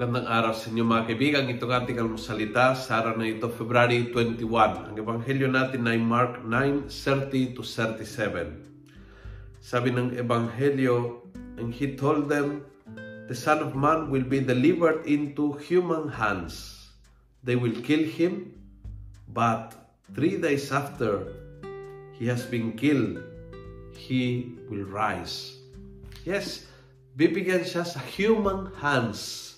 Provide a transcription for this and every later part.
Magandang araw sa inyo mga kaibigan. Itong ating almusalita sa araw na ito, February 21. Ang ebanghelyo natin ay Mark 9:30 to 37. Sabi ng ebanghelyo, and he told them, the Son of Man will be delivered into human hands. They will kill him, but three days after he has been killed, he will rise. Yes, bibigyan siya sa human hands.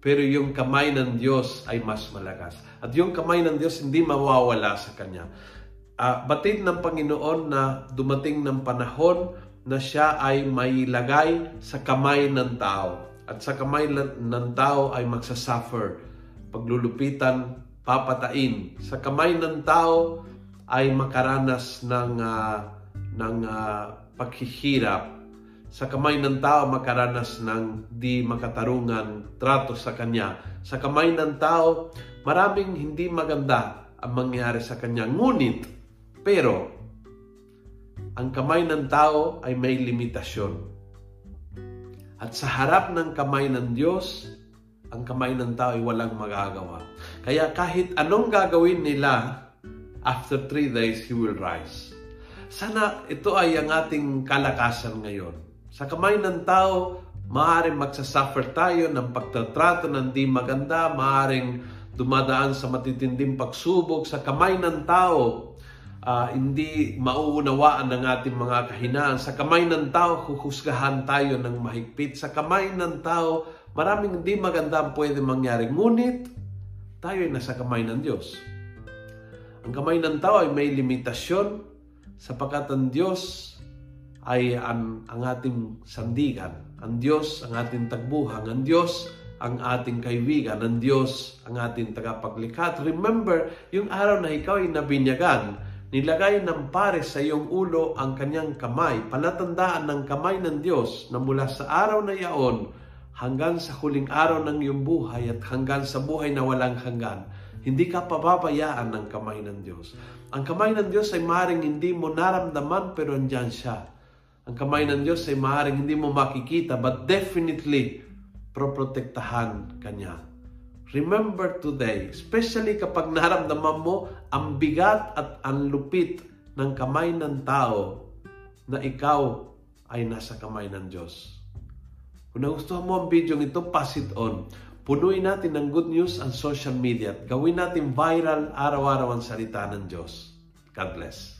Pero yung kamay ng Diyos ay mas malakas. At yung kamay ng Diyos hindi mawawala sa Kanya. Uh, batid ng Panginoon na dumating ng panahon na siya ay may lagay sa kamay ng tao. At sa kamay ng tao ay magsasuffer. Paglulupitan, papatain. Sa kamay ng tao ay makaranas ng, uh, ng uh, paghihirap sa kamay ng tao makaranas ng di makatarungan trato sa kanya. Sa kamay ng tao, maraming hindi maganda ang mangyari sa kanya. Ngunit, pero, ang kamay ng tao ay may limitasyon. At sa harap ng kamay ng Diyos, ang kamay ng tao ay walang magagawa. Kaya kahit anong gagawin nila, after three days, He will rise. Sana ito ay ang ating kalakasan ngayon sa kamay ng tao, maaaring magsasuffer tayo ng pagtatrato ng di maganda, maaaring dumadaan sa matitinding pagsubok. Sa kamay ng tao, uh, hindi mauunawaan ng ating mga kahinaan. Sa kamay ng tao, huhusgahan tayo ng mahigpit. Sa kamay ng tao, maraming hindi maganda ang pwede mangyari. Ngunit, tayo ay nasa kamay ng Diyos. Ang kamay ng tao ay may limitasyon sapagkat ang Diyos ay ang, ang ating sandigan. Ang Diyos ang ating tagbuhang. Ang Diyos ang ating kaibigan. Ang Diyos ang ating tagapaglikha. Remember, yung araw na ikaw ay nabinyagan, nilagay ng pare sa iyong ulo ang kanyang kamay. Palatandaan ng kamay ng Diyos na mula sa araw na yaon hanggang sa huling araw ng iyong buhay at hanggang sa buhay na walang hanggan. Hindi ka pababayaan ng kamay ng Diyos. Ang kamay ng Diyos ay maring hindi mo naramdaman pero andyan siya ang kamay ng Diyos ay maaaring hindi mo makikita but definitely proprotektahan kanya. Remember today, especially kapag naramdaman mo ang bigat at ang lupit ng kamay ng tao na ikaw ay nasa kamay ng Diyos. Kung nagustuhan mo ang video ito, pass it on. Punuin natin ng good news ang social media at gawin natin viral araw-araw ang salita ng Diyos. God bless.